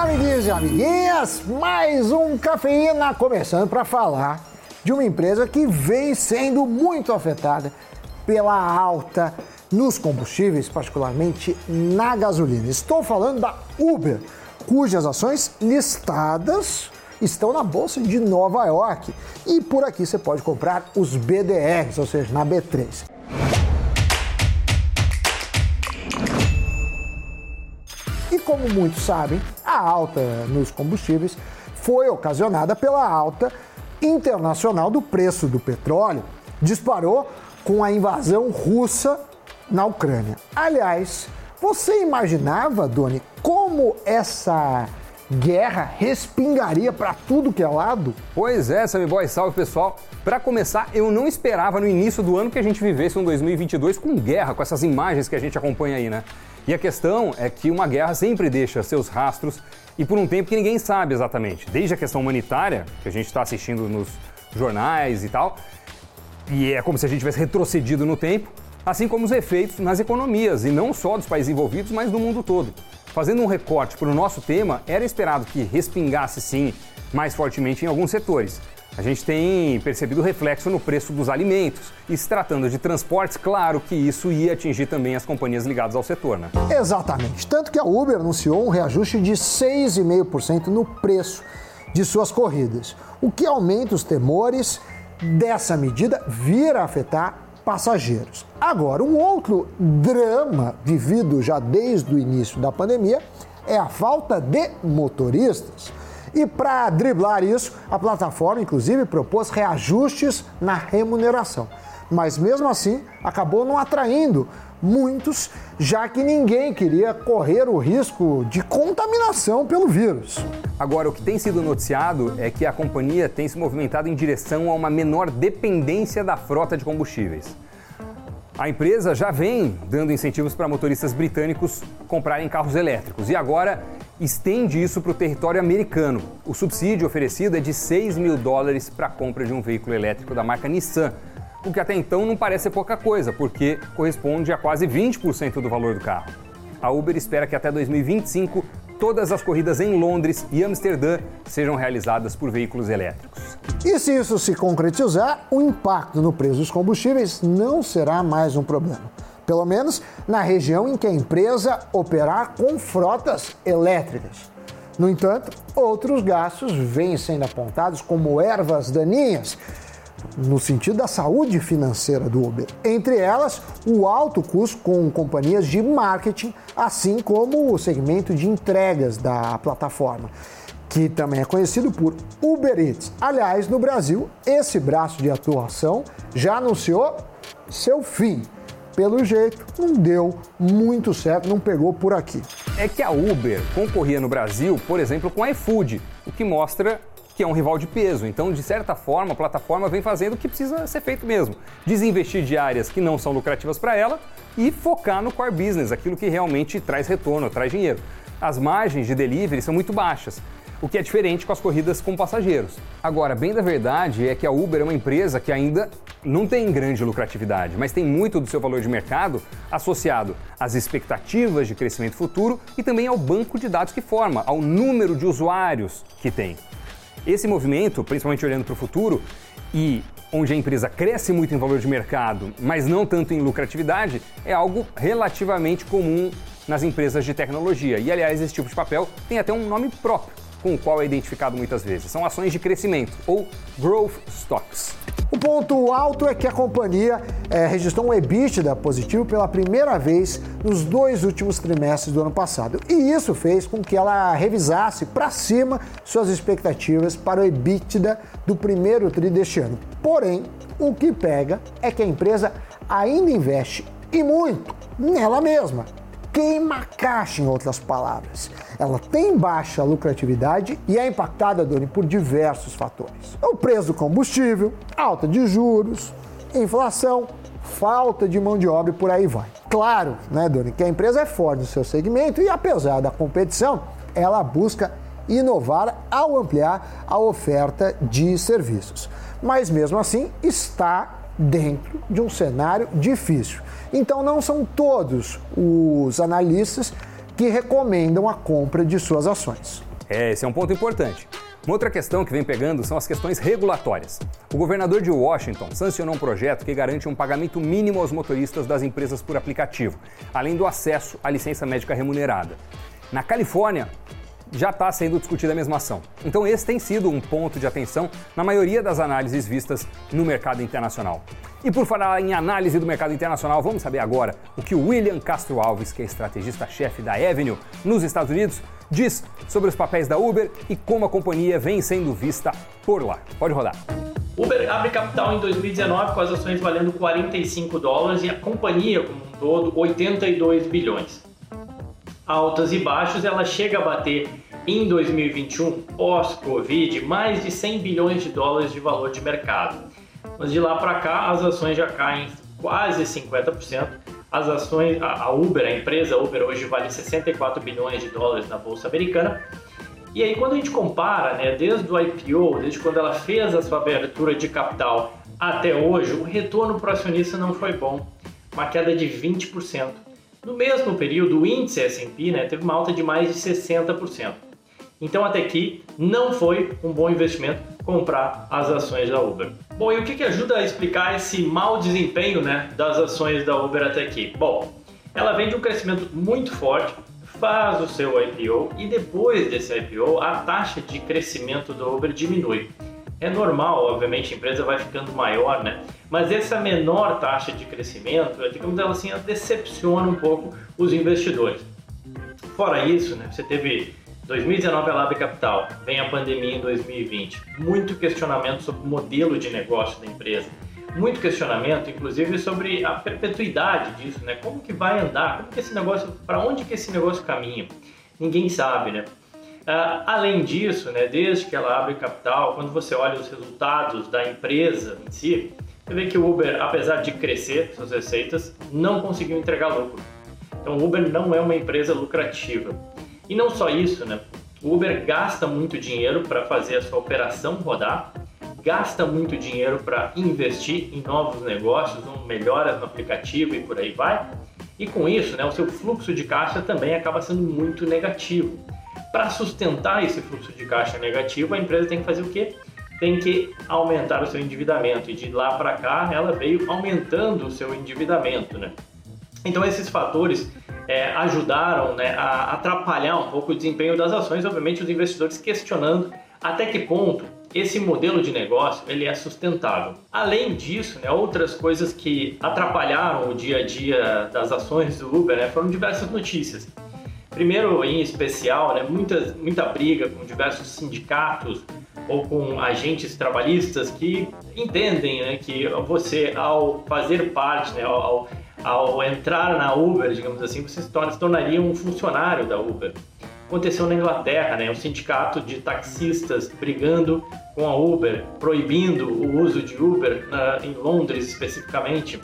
Amiguinhos e amiguinhas, mais um Cafeína começando para falar de uma empresa que vem sendo muito afetada pela alta nos combustíveis, particularmente na gasolina. Estou falando da Uber, cujas ações listadas estão na bolsa de Nova York e por aqui você pode comprar os BDRs, ou seja, na B3. Como muitos sabem, a alta nos combustíveis foi ocasionada pela alta internacional do preço do petróleo. Disparou com a invasão russa na Ucrânia. Aliás, você imaginava, Doni, como essa guerra respingaria para tudo que é lado? Pois é, Sammy Boy, salve pessoal. Para começar, eu não esperava no início do ano que a gente vivesse um 2022 com guerra, com essas imagens que a gente acompanha aí, né? E a questão é que uma guerra sempre deixa seus rastros e por um tempo que ninguém sabe exatamente. Desde a questão humanitária, que a gente está assistindo nos jornais e tal, e é como se a gente tivesse retrocedido no tempo, assim como os efeitos nas economias, e não só dos países envolvidos, mas do mundo todo. Fazendo um recorte para o nosso tema, era esperado que respingasse sim mais fortemente em alguns setores. A gente tem percebido reflexo no preço dos alimentos. E se tratando de transportes, claro que isso ia atingir também as companhias ligadas ao setor, né? Exatamente. Tanto que a Uber anunciou um reajuste de 6,5% no preço de suas corridas, o que aumenta os temores dessa medida vir a afetar passageiros. Agora, um outro drama vivido já desde o início da pandemia é a falta de motoristas. E para driblar isso, a plataforma, inclusive, propôs reajustes na remuneração. Mas mesmo assim, acabou não atraindo muitos, já que ninguém queria correr o risco de contaminação pelo vírus. Agora, o que tem sido noticiado é que a companhia tem se movimentado em direção a uma menor dependência da frota de combustíveis. A empresa já vem dando incentivos para motoristas britânicos comprarem carros elétricos e agora estende isso para o território americano. O subsídio oferecido é de 6 mil dólares para a compra de um veículo elétrico da marca Nissan, o que até então não parece pouca coisa, porque corresponde a quase 20% do valor do carro. A Uber espera que até 2025 todas as corridas em Londres e Amsterdã sejam realizadas por veículos elétricos. E se isso se concretizar, o impacto no preço dos combustíveis não será mais um problema. Pelo menos na região em que a empresa operar com frotas elétricas. No entanto, outros gastos vêm sendo apontados como ervas daninhas no sentido da saúde financeira do Uber. Entre elas, o alto custo com companhias de marketing, assim como o segmento de entregas da plataforma que também é conhecido por Uber Eats. Aliás, no Brasil, esse braço de atuação já anunciou seu fim. Pelo jeito, não deu muito certo, não pegou por aqui. É que a Uber concorria no Brasil, por exemplo, com a iFood, o que mostra que é um rival de peso. Então, de certa forma, a plataforma vem fazendo o que precisa ser feito mesmo: desinvestir de áreas que não são lucrativas para ela e focar no core business, aquilo que realmente traz retorno, traz dinheiro. As margens de delivery são muito baixas o que é diferente com as corridas com passageiros. Agora, bem da verdade é que a Uber é uma empresa que ainda não tem grande lucratividade, mas tem muito do seu valor de mercado associado às expectativas de crescimento futuro e também ao banco de dados que forma, ao número de usuários que tem. Esse movimento, principalmente olhando para o futuro, e onde a empresa cresce muito em valor de mercado, mas não tanto em lucratividade, é algo relativamente comum nas empresas de tecnologia. E aliás, esse tipo de papel tem até um nome próprio com o qual é identificado muitas vezes. São ações de crescimento ou growth stocks. O ponto alto é que a companhia é, registrou um EBITDA positivo pela primeira vez nos dois últimos trimestres do ano passado. E isso fez com que ela revisasse para cima suas expectativas para o EBITDA do primeiro tri deste ano. Porém, o que pega é que a empresa ainda investe e muito nela mesma queima caixa, em outras palavras. Ela tem baixa lucratividade e é impactada, Doni, por diversos fatores. O preço do combustível, alta de juros, inflação, falta de mão de obra e por aí vai. Claro, né, Doni, que a empresa é forte no seu segmento e apesar da competição, ela busca inovar ao ampliar a oferta de serviços. Mas mesmo assim, está dentro de um cenário difícil. Então, não são todos os analistas que recomendam a compra de suas ações. É, esse é um ponto importante. Uma outra questão que vem pegando são as questões regulatórias. O governador de Washington sancionou um projeto que garante um pagamento mínimo aos motoristas das empresas por aplicativo, além do acesso à licença médica remunerada. Na Califórnia, já está sendo discutida a mesma ação. Então, esse tem sido um ponto de atenção na maioria das análises vistas no mercado internacional. E por falar em análise do mercado internacional, vamos saber agora o que o William Castro Alves, que é estrategista-chefe da Avenue nos Estados Unidos, diz sobre os papéis da Uber e como a companhia vem sendo vista por lá. Pode rodar. Uber abre capital em 2019 com as ações valendo 45 dólares e a companhia como um todo 82 bilhões altas e baixos, ela chega a bater em 2021, pós-Covid, mais de 100 bilhões de dólares de valor de mercado. Mas de lá para cá, as ações já caem quase 50%. As ações, a Uber, a empresa Uber hoje vale 64 bilhões de dólares na bolsa americana. E aí quando a gente compara, né, desde o IPO, desde quando ela fez a sua abertura de capital até hoje, o retorno para o acionista não foi bom, uma queda de 20%. No mesmo período, o índice S&P né, teve uma alta de mais de 60%. Então até aqui não foi um bom investimento comprar as ações da Uber. Bom, e o que, que ajuda a explicar esse mau desempenho né, das ações da Uber até aqui? Bom, ela vem de um crescimento muito forte, faz o seu IPO e depois desse IPO a taxa de crescimento da Uber diminui. É normal, obviamente, a empresa vai ficando maior, né? Mas essa menor taxa de crescimento, digamos assim, decepciona um pouco os investidores. Fora isso, né, você teve 2019 ela abre capital, vem a pandemia em 2020, muito questionamento sobre o modelo de negócio da empresa, muito questionamento, inclusive sobre a perpetuidade disso, né? Como que vai andar? Como que esse negócio, para onde que esse negócio caminha? Ninguém sabe, né? Uh, além disso, né, desde que ela abre capital, quando você olha os resultados da empresa em si, você vê que o Uber, apesar de crescer suas receitas, não conseguiu entregar lucro. Então, o Uber não é uma empresa lucrativa. E não só isso, né? O Uber gasta muito dinheiro para fazer a sua operação rodar, gasta muito dinheiro para investir em novos negócios, melhoras no aplicativo e por aí vai. E com isso, né, o seu fluxo de caixa também acaba sendo muito negativo. Para sustentar esse fluxo de caixa negativo, a empresa tem que fazer o quê? Tem que aumentar o seu endividamento e de lá para cá ela veio aumentando o seu endividamento, né? Então esses fatores é, ajudaram né, a atrapalhar um pouco o desempenho das ações, obviamente os investidores questionando até que ponto esse modelo de negócio ele é sustentável. Além disso, né, outras coisas que atrapalharam o dia a dia das ações do Uber né, foram diversas notícias. Primeiro, em especial, né, muita, muita briga com diversos sindicatos ou com agentes trabalhistas que entendem né, que você, ao fazer parte, né, ao, ao entrar na Uber, digamos assim, você se, torna, se tornaria um funcionário da Uber. Aconteceu na Inglaterra, né, um sindicato de taxistas brigando com a Uber, proibindo o uso de Uber na, em Londres especificamente.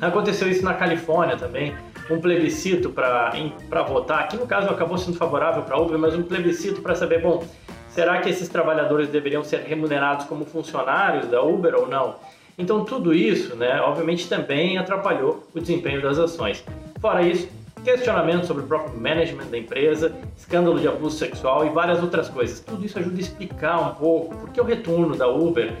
Aconteceu isso na Califórnia também, um plebiscito para votar. Aqui no caso acabou sendo favorável para a Uber, mas um plebiscito para saber, bom, será que esses trabalhadores deveriam ser remunerados como funcionários da Uber ou não? Então tudo isso, né, obviamente também atrapalhou o desempenho das ações. Fora isso, questionamentos sobre o próprio management da empresa, escândalo de abuso sexual e várias outras coisas. Tudo isso ajuda a explicar um pouco porque o retorno da Uber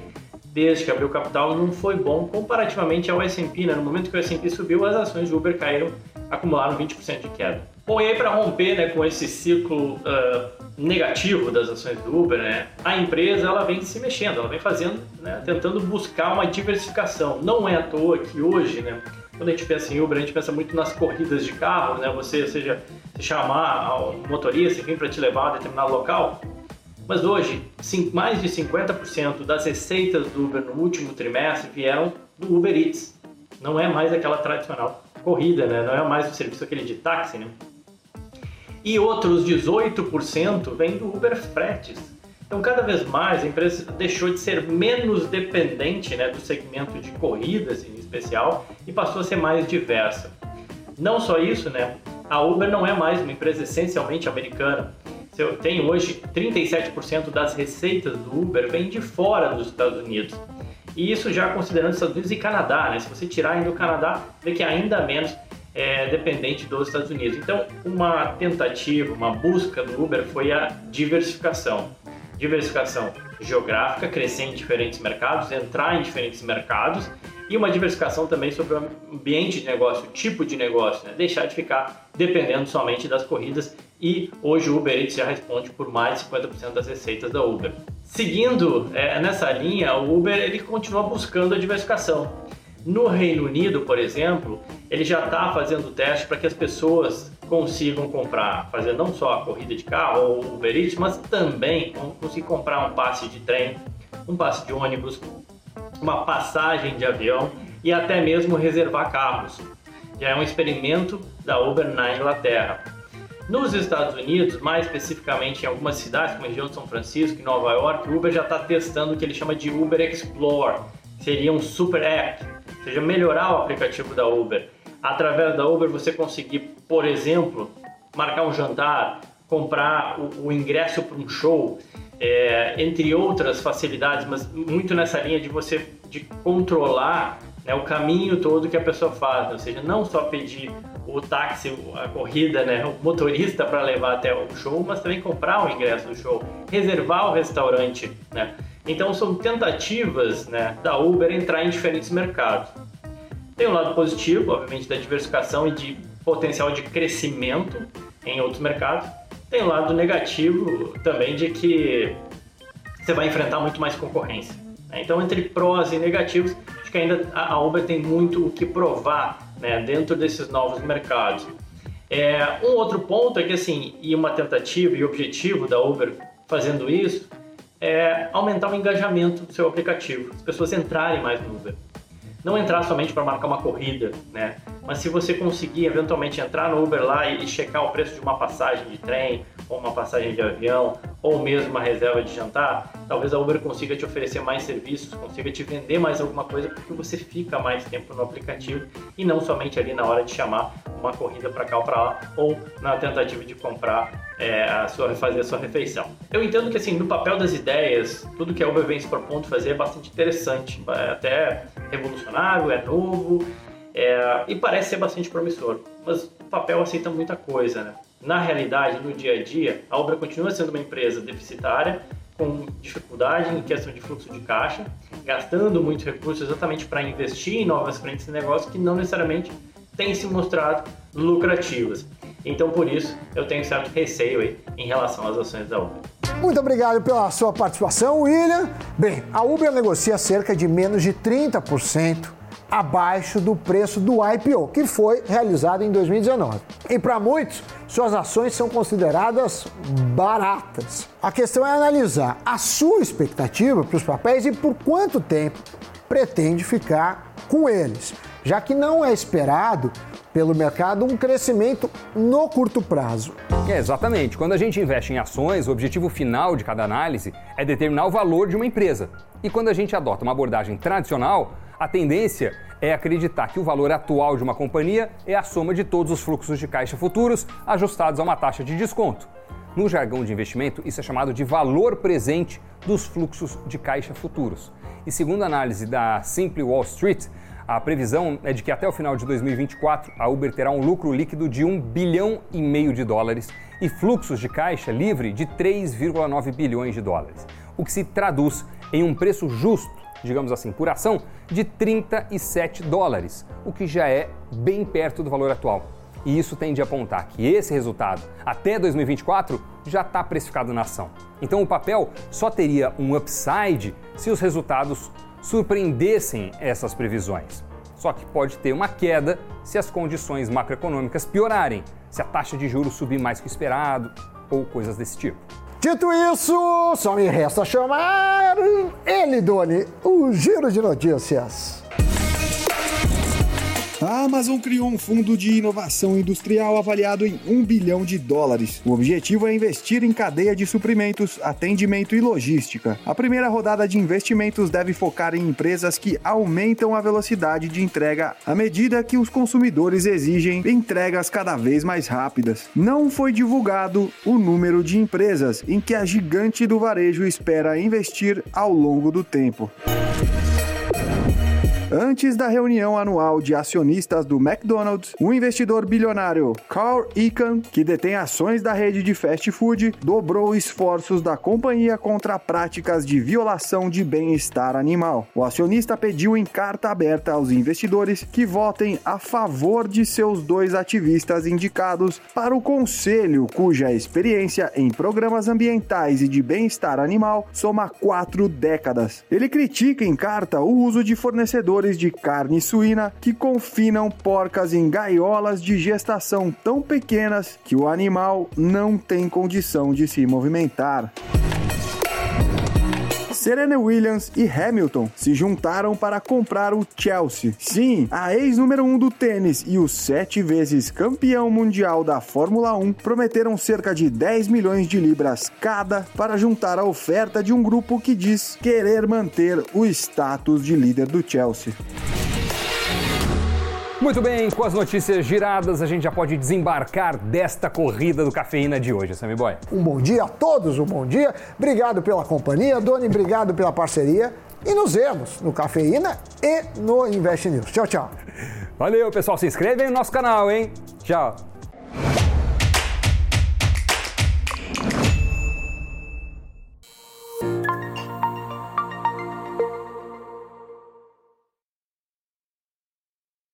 desde que abriu capital não foi bom comparativamente ao S&P. Né? No momento que o S&P subiu, as ações de Uber caíram, acumularam 20% de queda. Bom, e aí para romper né, com esse ciclo uh, negativo das ações do Uber, né, a empresa ela vem se mexendo, ela vem fazendo, né, tentando buscar uma diversificação. Não é à toa que hoje, né, quando a gente pensa em Uber, a gente pensa muito nas corridas de carro, né, você, seja, se chamar um motorista, enfim, para te levar a determinado local, mas hoje, mais de 50% das receitas do Uber no último trimestre vieram do Uber Eats. Não é mais aquela tradicional corrida, né? não é mais o serviço aquele de táxi. Né? E outros 18% vêm do Uber Fretes. Então, cada vez mais a empresa deixou de ser menos dependente né, do segmento de corridas em especial e passou a ser mais diversa. Não só isso, né? A Uber não é mais uma empresa essencialmente americana tem hoje 37% das receitas do Uber vem de fora dos Estados Unidos. E isso já considerando Estados Unidos e Canadá, né? Se você tirar ainda o Canadá, vê que ainda menos é, dependente dos Estados Unidos. Então, uma tentativa, uma busca do Uber foi a diversificação. Diversificação geográfica, crescer em diferentes mercados, entrar em diferentes mercados e uma diversificação também sobre o ambiente de negócio, o tipo de negócio, né? deixar de ficar dependendo somente das corridas e hoje o Uber Eats já responde por mais de 50% das receitas da Uber. Seguindo é, nessa linha, o Uber ele continua buscando a diversificação. No Reino Unido, por exemplo, ele já está fazendo teste para que as pessoas consigam comprar, fazer não só a corrida de carro ou Uber Eats, mas também conseguir comprar um passe de trem, um passe de ônibus, uma passagem de avião e até mesmo reservar carros. Já é um experimento da Uber na Inglaterra. Nos Estados Unidos, mais especificamente em algumas cidades, como a região de São Francisco e Nova York, o Uber já está testando o que ele chama de Uber Explore. Seria um super app, ou seja, melhorar o aplicativo da Uber. Através da Uber você conseguir, por exemplo, marcar um jantar, comprar o, o ingresso para um show, é, entre outras facilidades, mas muito nessa linha de você de controlar né, o caminho todo que a pessoa faz, ou seja, não só pedir o táxi, a corrida, né, o motorista para levar até o show, mas também comprar o ingresso do show, reservar o restaurante, né? Então são tentativas né, da Uber entrar em diferentes mercados. Tem um lado positivo, obviamente, da diversificação e de potencial de crescimento em outros mercados. Tem um lado negativo também de que você vai enfrentar muito mais concorrência. Né? Então, entre prós e negativos, acho que ainda a Uber tem muito o que provar né, dentro desses novos mercados. É, um outro ponto é que, assim, e uma tentativa e objetivo da Uber fazendo isso é aumentar o engajamento do seu aplicativo, as pessoas entrarem mais no Uber. Não entrar somente para marcar uma corrida, né? Mas se você conseguir eventualmente entrar no Uber lá e checar o preço de uma passagem de trem, ou uma passagem de avião, ou mesmo uma reserva de jantar, talvez a Uber consiga te oferecer mais serviços, consiga te vender mais alguma coisa, porque você fica mais tempo no aplicativo e não somente ali na hora de chamar uma corrida para cá ou para lá, ou na tentativa de comprar é, a sua, fazer a sua refeição. Eu entendo que assim, no papel das ideias, tudo que a Uber vem se propondo fazer é bastante interessante, é até revolucionário, é novo, é, e parece ser bastante promissor, mas o papel aceita muita coisa, né? Na realidade, no dia a dia, a Uber continua sendo uma empresa deficitária, com dificuldade em questão de fluxo de caixa, gastando muitos recursos exatamente para investir em novas frentes de negócio que não necessariamente têm se mostrado lucrativas. Então, por isso, eu tenho certo receio aí em relação às ações da Uber. Muito obrigado pela sua participação, William. Bem, a Uber negocia cerca de menos de 30% abaixo do preço do IPO, que foi realizado em 2019. E para muitos, suas ações são consideradas baratas. A questão é analisar a sua expectativa para os papéis e por quanto tempo pretende ficar com eles, já que não é esperado pelo mercado um crescimento no curto prazo. É, exatamente. Quando a gente investe em ações, o objetivo final de cada análise é determinar o valor de uma empresa. E quando a gente adota uma abordagem tradicional, a tendência é acreditar que o valor atual de uma companhia é a soma de todos os fluxos de caixa futuros ajustados a uma taxa de desconto. No jargão de investimento, isso é chamado de valor presente dos fluxos de caixa futuros. E segundo a análise da Simple Wall Street, a previsão é de que até o final de 2024 a Uber terá um lucro líquido de 1 bilhão e meio de dólares e fluxos de caixa livre de 3,9 bilhões de dólares, o que se traduz em um preço justo digamos assim, por ação, de 37 dólares, o que já é bem perto do valor atual. E isso tende a apontar que esse resultado, até 2024, já está precificado na ação. Então o papel só teria um upside se os resultados surpreendessem essas previsões. Só que pode ter uma queda se as condições macroeconômicas piorarem, se a taxa de juros subir mais que o esperado ou coisas desse tipo. Dito isso, só me resta chamar ele, Doni, o giro de notícias. A Amazon criou um fundo de inovação industrial avaliado em 1 bilhão de dólares. O objetivo é investir em cadeia de suprimentos, atendimento e logística. A primeira rodada de investimentos deve focar em empresas que aumentam a velocidade de entrega à medida que os consumidores exigem entregas cada vez mais rápidas. Não foi divulgado o número de empresas em que a gigante do varejo espera investir ao longo do tempo. Antes da reunião anual de acionistas do McDonald's, o investidor bilionário Carl Icahn, que detém ações da rede de fast food, dobrou esforços da companhia contra práticas de violação de bem-estar animal. O acionista pediu em carta aberta aos investidores que votem a favor de seus dois ativistas indicados para o conselho, cuja experiência em programas ambientais e de bem-estar animal soma quatro décadas. Ele critica em carta o uso de fornecedores de carne suína que confinam porcas em gaiolas de gestação tão pequenas que o animal não tem condição de se movimentar. Serena Williams e Hamilton se juntaram para comprar o Chelsea. Sim, a ex-número 1 um do tênis e o sete vezes campeão mundial da Fórmula 1 prometeram cerca de 10 milhões de libras cada para juntar a oferta de um grupo que diz querer manter o status de líder do Chelsea. Muito bem, com as notícias giradas, a gente já pode desembarcar desta corrida do cafeína de hoje, Sammy Boy. Um bom dia a todos, um bom dia. Obrigado pela companhia, Doni, obrigado pela parceria. E nos vemos no Cafeína e no Invest News. Tchau, tchau. Valeu, pessoal. Se inscreve aí no nosso canal, hein? Tchau.